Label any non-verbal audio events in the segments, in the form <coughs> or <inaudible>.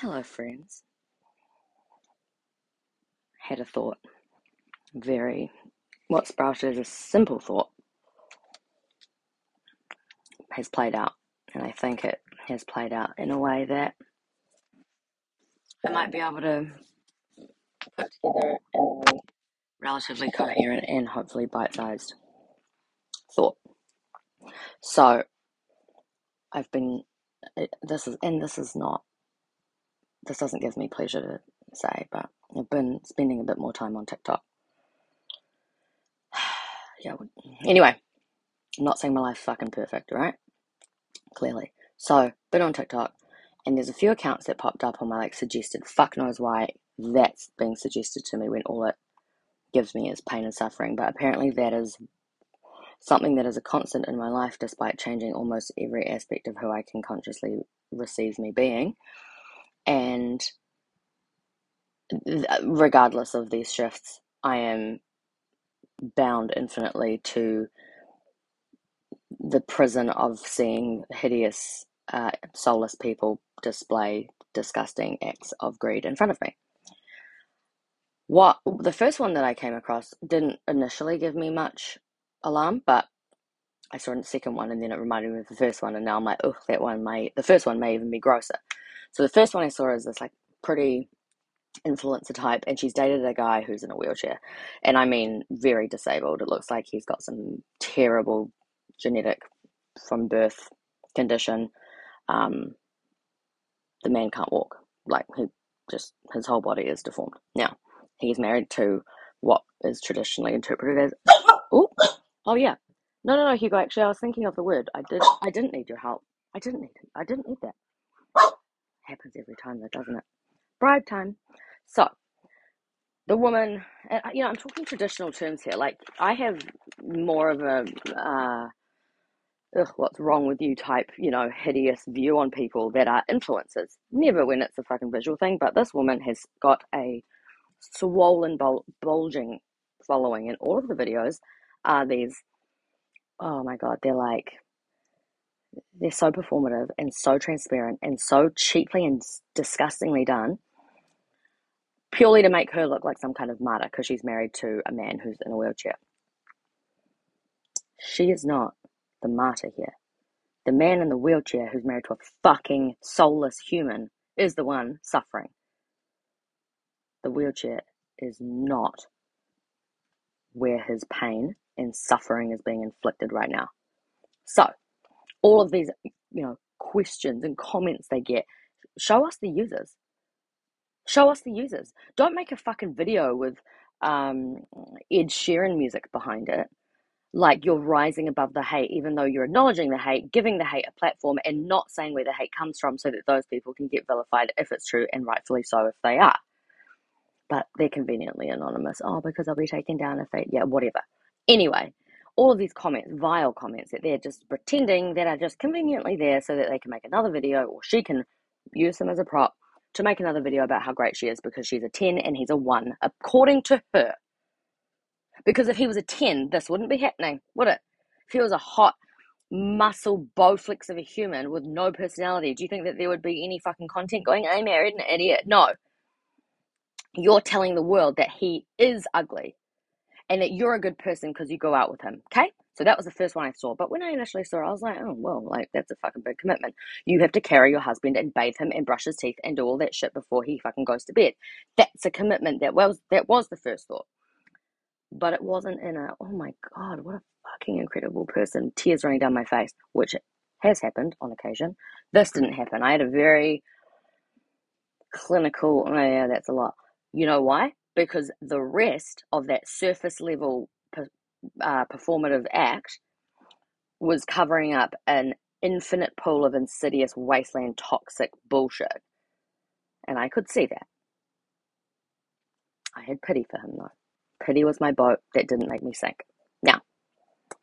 Hello, friends. Had a thought. Very, what sprouted as a simple thought has played out. And I think it has played out in a way that I might be able to put together a relatively coherent and hopefully bite sized thought. So, I've been, uh, this is, and this is not, this doesn't give me pleasure to say, but I've been spending a bit more time on TikTok. <sighs> yeah, anyway, I'm not saying my life's fucking perfect, right? Clearly. So, been on TikTok, and there's a few accounts that popped up on my like suggested. Fuck knows why that's being suggested to me when all it gives me is pain and suffering. But apparently, that is something that is a constant in my life, despite changing almost every aspect of who I can consciously receive me being. And regardless of these shifts, I am bound infinitely to the prison of seeing hideous, uh, soulless people display disgusting acts of greed in front of me. What the first one that I came across didn't initially give me much alarm, but I saw the second one and then it reminded me of the first one, and now I'm like, oh, that one may, the first one may even be grosser. So the first one I saw is this like pretty influencer type, and she's dated a guy who's in a wheelchair, and I mean very disabled. It looks like he's got some terrible genetic from birth condition. Um, the man can't walk. Like he just his whole body is deformed. Now he's married to what is traditionally interpreted as <coughs> oh oh yeah no no no Hugo actually I was thinking of the word I did I didn't need your help I didn't need it I didn't need that happens every time though doesn't it bribe time so the woman you know I'm talking traditional terms here like I have more of a uh, ugh, what's wrong with you type, you know, hideous view on people that are influencers. Never when it's a fucking visual thing, but this woman has got a swollen, bul- bulging following, and all of the videos are these. Oh my god, they're like. They're so performative and so transparent and so cheaply and disgustingly done, purely to make her look like some kind of martyr because she's married to a man who's in a wheelchair. She is not the martyr here. The man in the wheelchair who's married to a fucking soulless human is the one suffering. The wheelchair is not where his pain and suffering is being inflicted right now. So, all of these, you know, questions and comments they get, show us the users. Show us the users. Don't make a fucking video with um, Ed Sheeran music behind it like you're rising above the hate, even though you're acknowledging the hate, giving the hate a platform, and not saying where the hate comes from so that those people can get vilified if it's true and rightfully so if they are. But they're conveniently anonymous. Oh, because I'll be taken down if they, yeah, whatever. Anyway, all of these comments, vile comments that they're just pretending that are just conveniently there so that they can make another video or she can use them as a prop to make another video about how great she is because she's a 10 and he's a 1, according to her. Because if he was a 10, this wouldn't be happening, would it? If he was a hot, muscle bowflex of a human with no personality, do you think that there would be any fucking content going, I married an idiot? No. You're telling the world that he is ugly and that you're a good person because you go out with him, okay? So that was the first one I saw. But when I initially saw it, I was like, oh, well, like, that's a fucking big commitment. You have to carry your husband and bathe him and brush his teeth and do all that shit before he fucking goes to bed. That's a commitment. That was, that was the first thought but it wasn't in a, oh my God, what a fucking incredible person. Tears running down my face, which has happened on occasion. This didn't happen. I had a very clinical, oh yeah, that's a lot. You know why? Because the rest of that surface level uh, performative act was covering up an infinite pool of insidious wasteland toxic bullshit. And I could see that. I had pity for him though. Pity was my boat that didn't make me sink. Now,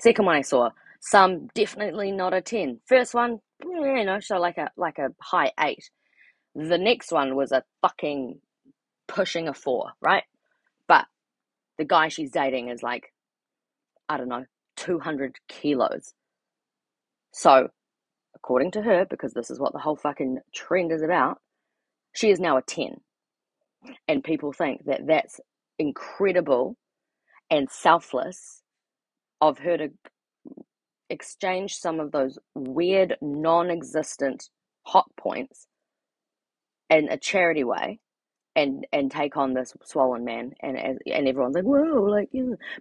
second one I saw, some definitely not a 10. First one, you know, so like a like a high 8. The next one was a fucking pushing a 4, right? But the guy she's dating is like, I don't know, 200 kilos. So, according to her, because this is what the whole fucking trend is about, She is now a 10. And people think that that's incredible and selfless of her to exchange some of those weird, non existent hot points in a charity way and and take on this swollen man and and everyone's like whoa like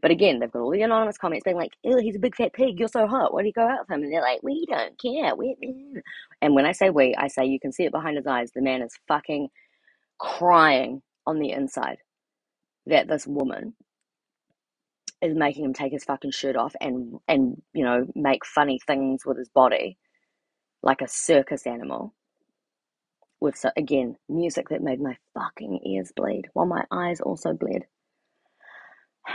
but again they've got all the anonymous comments being like he's a big fat pig. You're so hot. Why do you go out with him? And they're like we don't care. We and when I say we I say you can see it behind his eyes. The man is fucking crying on the inside that this woman is making him take his fucking shirt off and and you know make funny things with his body like a circus animal with so, again music that made my fucking ears bleed while my eyes also bled. <sighs>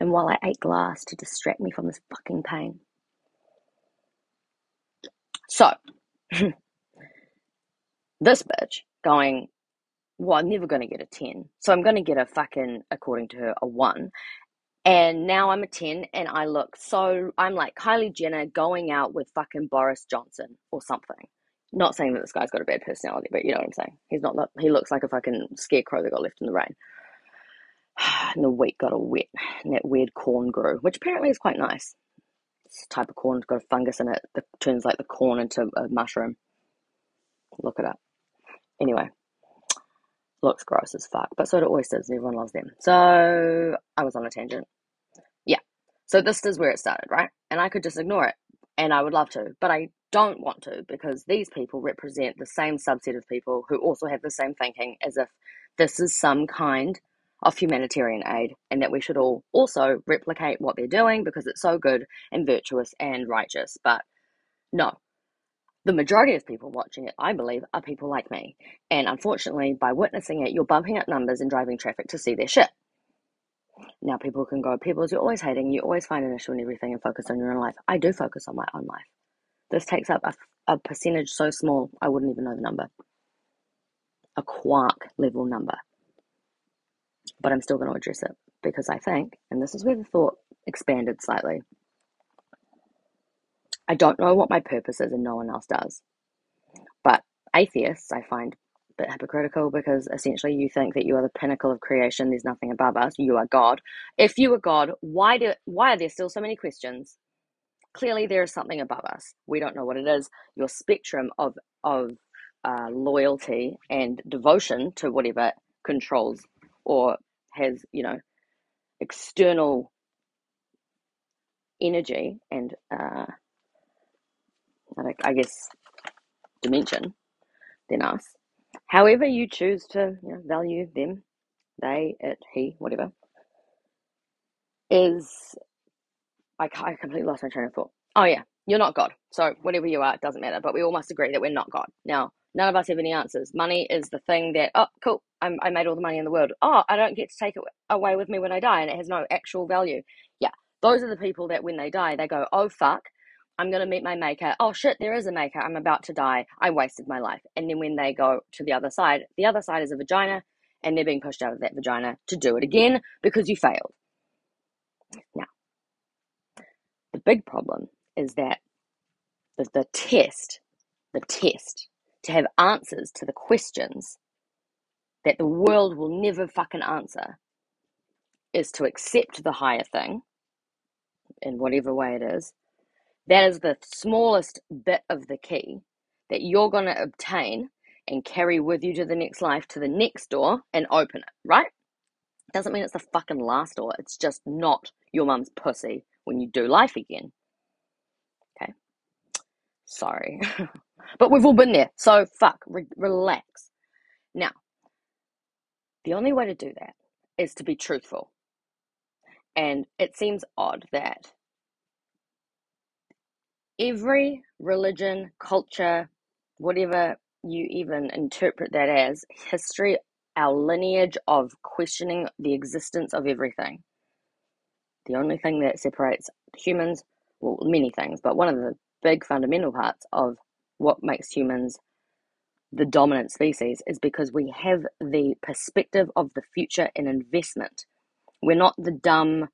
And while I ate glass to distract me from this fucking pain. So <laughs> this bitch going well I'm never going to get a 10 so I'm going to get a fucking according to her a 1 and now I'm a 10 and I look so, I'm like Kylie Jenner going out with fucking Boris Johnson or something. Not saying that this guy's got a bad personality, but you know what I'm saying. He's not, he looks like a fucking scarecrow that got left in the rain. <sighs> And the wheat got all wet and that weird corn grew, which apparently is quite nice. This type of corn's got a fungus in it that turns like the corn into a mushroom. Look it up. Anyway, looks gross as fuck, but so do oysters, and everyone loves them. So I was on a tangent. Yeah. So this is where it started, right? And I could just ignore it, and I would love to, but I don't want to because these people represent the same subset of people who also have the same thinking as if this is some kind of humanitarian aid and that we should all also replicate what they're doing because it's so good and virtuous and righteous. But no, the majority of people watching it, I believe, are people like me. And unfortunately, by witnessing it, you're bumping up numbers and driving traffic to see their shit. Now, people can go, people, you're always hating, you always find an issue in everything and focus on your own life. I do focus on my own life. This takes up a, a percentage so small, I wouldn't even know the number. A quark level number. But I'm still going to address it because I think, and this is where the thought expanded slightly, I don't know what my purpose is and no one else does. But atheists, I find bit hypocritical because essentially you think that you are the pinnacle of creation, there's nothing above us, you are God. If you are God, why do why are there still so many questions? Clearly there is something above us. We don't know what it is. Your spectrum of of uh, loyalty and devotion to whatever controls or has, you know, external energy and uh, I guess, dimension than us. However, you choose to you know, value them, they, it, he, whatever, is. I, I completely lost my train of thought. Oh, yeah, you're not God. So, whatever you are, it doesn't matter. But we all must agree that we're not God. Now, none of us have any answers. Money is the thing that, oh, cool, I'm, I made all the money in the world. Oh, I don't get to take it away with me when I die and it has no actual value. Yeah, those are the people that when they die, they go, oh, fuck, I'm going to meet my maker. Oh shit, there is a maker. I'm about to die. I wasted my life. And then when they go to the other side, the other side is a vagina and they're being pushed out of that vagina to do it again because you failed. Now, the big problem is that the, the test, the test to have answers to the questions that the world will never fucking answer is to accept the higher thing in whatever way it is that is the smallest bit of the key that you're going to obtain and carry with you to the next life, to the next door, and open it, right? Doesn't mean it's the fucking last door. It's just not your mum's pussy when you do life again. Okay? Sorry. <laughs> but we've all been there. So fuck, re- relax. Now, the only way to do that is to be truthful. And it seems odd that every religion, culture, whatever you even interpret that as, history, our lineage of questioning the existence of everything. The only thing that separates humans, well, many things, but one of the big fundamental parts of what makes humans the dominant species is because we have the perspective of the future in investment. We're not the dumb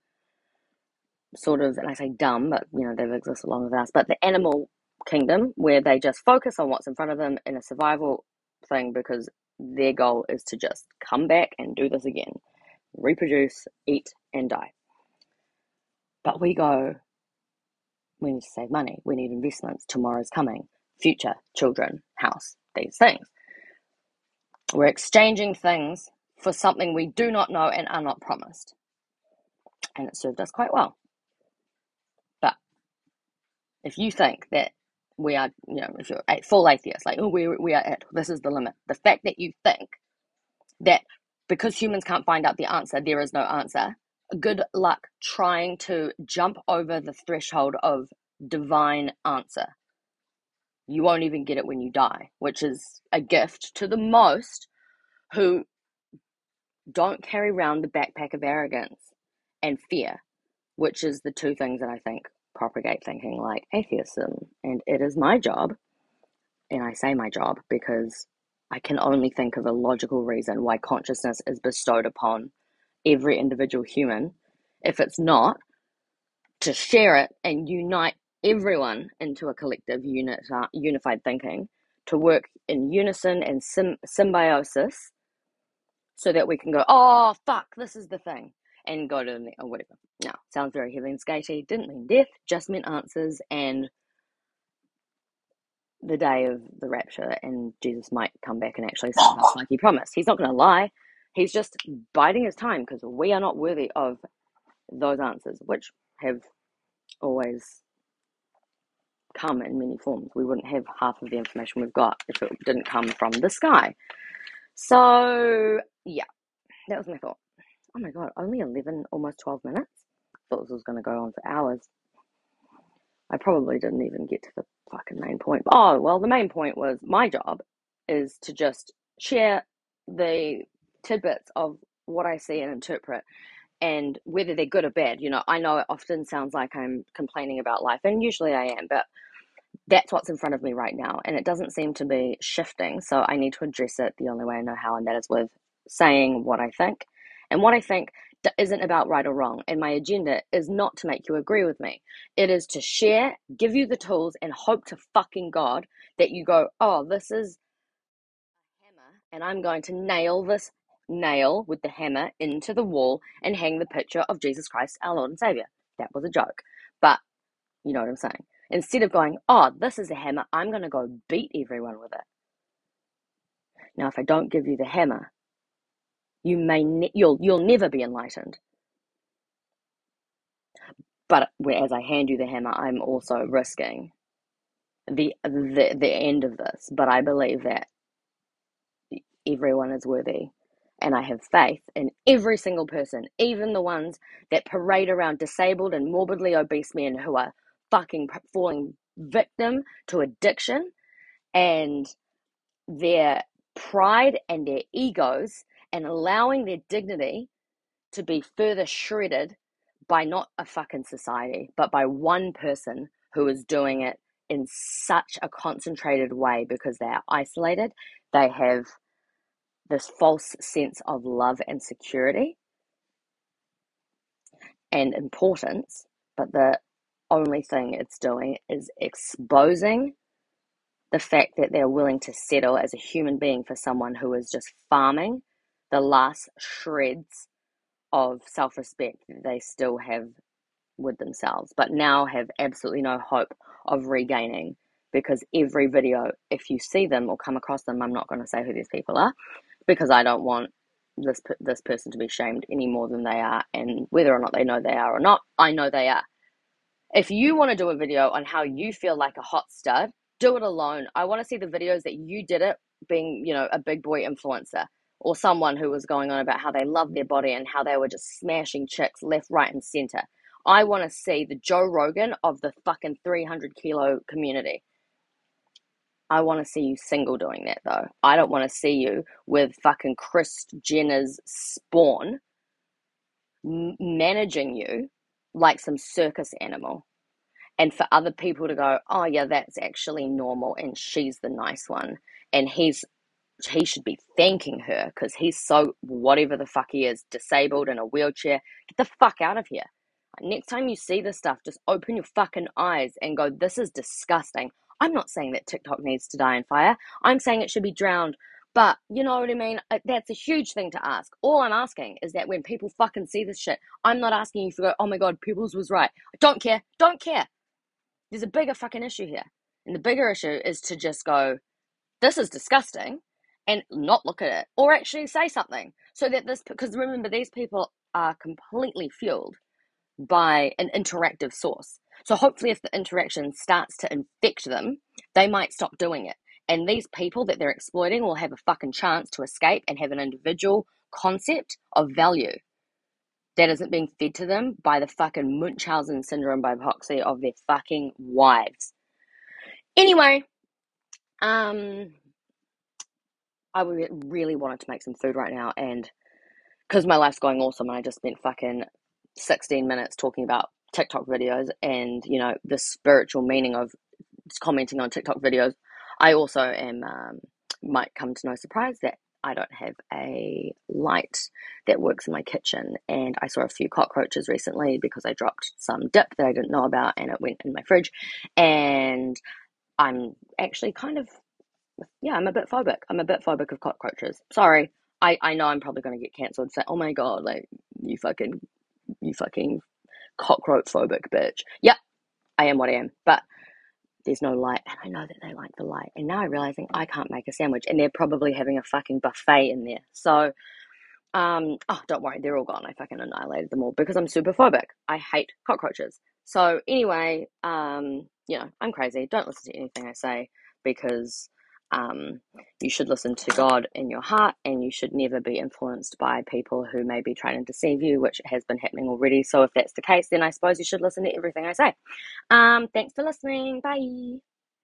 sort of, and I say dumb, but you know, they've existed along with us, but the animal kingdom where they just focus on what's in front of them in a survival thing because their goal is to just come back and do this again reproduce, eat, and die. But we go, we need to save money, we need investments, tomorrow's coming, future, children, house, these things. We're exchanging things for something we do not know and are not promised. And it served us quite well. If you think that we are, you know, if you're a full atheist, like, oh, we, we are at, this is the limit. The fact that you think that because humans can't find out the answer, there is no answer. Good luck trying to jump over the threshold of divine answer. You won't even get it when you die, which is a gift to the most who don't carry around the backpack of arrogance and fear, which is the two things that I think propagate thinking like atheism. And it is my job, and I say my job because I can only think of a logical reason why consciousness is bestowed upon every individual human. If it's not, to share it and unite everyone into a collective unit, uh, unified thinking, to work in unison and sim- symbiosis so that we can go, oh, fuck, this is the thing, and go to the, or whatever. No, sounds very heavy and skatey, didn't mean death, just meant answers and the day of the rapture and Jesus might come back and actually save us like he promised. He's not going to lie. He's just biding his time because we are not worthy of those answers, which have always come in many forms. We wouldn't have half of the information we've got if it didn't come from the sky. So, yeah, that was my thought. Oh my god, only 11, almost 12 minutes? Thought this was going to go on for hours. I probably didn't even get to the fucking main point. Oh, well, the main point was my job is to just share the tidbits of what I see and interpret and whether they're good or bad. You know, I know it often sounds like I'm complaining about life, and usually I am, but that's what's in front of me right now, and it doesn't seem to be shifting. So I need to address it the only way I know how, and that is with saying what I think. And what I think isn't about right or wrong. And my agenda is not to make you agree with me. It is to share, give you the tools, and hope to fucking God that you go, oh, this is a hammer, and I'm going to nail this nail with the hammer into the wall and hang the picture of Jesus Christ, our Lord and Savior. That was a joke. But you know what I'm saying. Instead of going, oh, this is a hammer, I'm going to go beat everyone with it. Now, if I don't give you the hammer, you may ne- you'll you'll never be enlightened. But as I hand you the hammer, I'm also risking the the the end of this. But I believe that everyone is worthy, and I have faith in every single person, even the ones that parade around disabled and morbidly obese men who are fucking falling victim to addiction and their pride and their egos and allowing their dignity to be further shredded by not a fucking society, but by one person who is doing it in such a concentrated way because they are isolated. They have this false sense of love and security and importance, but the only thing it's doing is exposing the fact that they're willing to settle as a human being for someone who is just farming the last shreds of self respect that they still have with themselves, but now have absolutely no hope of regaining because every video, if you see them or come across them, I'm not going to say who these people are because I don't want this this person to be shamed any more than they are, and whether or not they know they are or not, I know they are. If you want to do a video on how you feel like a hot stud, do it alone. I want to see the videos that you did it being, you know, a big boy influencer or someone who was going on about how they love their body and how they were just smashing chicks left, right, and center. I want to see the Joe Rogan of the fucking 300 kilo community. I want to see you single doing that though. I don't want to see you with fucking Kris Jenner's spawn m- managing you like some circus animal. And for other people to go, oh yeah, that's actually normal and she's the nice one. And he's he should be thanking her because he's so whatever the fuck he is, disabled in a wheelchair. Get the fuck out of here. Next time you see this stuff, just open your fucking eyes and go, this is disgusting. I'm not saying that TikTok needs to die in fire. I'm saying it should be drowned But you know what I mean? That's a huge thing to ask. All I'm asking is that when people fucking see this shit, I'm not asking you to go, oh my god, Peoples was right. I don't care. Don't care. There's a bigger fucking issue here. And the bigger issue is to just go, this is disgusting, and not look at it, or actually say something. So that this, because remember, these people are completely fueled by an interactive source. So hopefully, if the interaction starts to infect them, they might stop doing it. And these people that they're exploiting will have a fucking chance to escape and have an individual concept of value that isn't being fed to them by the fucking Munchausen syndrome by proxy of their fucking wives. Anyway, um, I really wanted to make some food right now, and because my life's going awesome, and I just spent fucking 16 minutes talking about TikTok videos and, you know, the spiritual meaning of commenting on TikTok videos. I also am, um, might come to no surprise that I don't have a light that works in my kitchen. And I saw a few cockroaches recently because I dropped some dip that I didn't know about and it went in my fridge. And I'm actually kind of, yeah, I'm a bit phobic. I'm a bit phobic of cockroaches. Sorry. I, I know I'm probably going to get cancelled. Say, oh my god, like you fucking, you fucking cockroach phobic bitch. Yep, I am what I am. But there's no light, and I know that they like the light. And now I'm realizing I can't make a sandwich, and they're probably having a fucking buffet in there. So, um, oh, don't worry, they're all gone. I fucking annihilated them all because I'm super phobic. I hate cockroaches. So anyway, um, you know, I'm crazy. Don't listen to anything I say because um, you should listen to God in your heart, and you should never be influenced by people who may be trying to deceive you, which has been happening already. So, if that's the case, then I suppose you should listen to everything I say. Um, thanks for listening. Bye.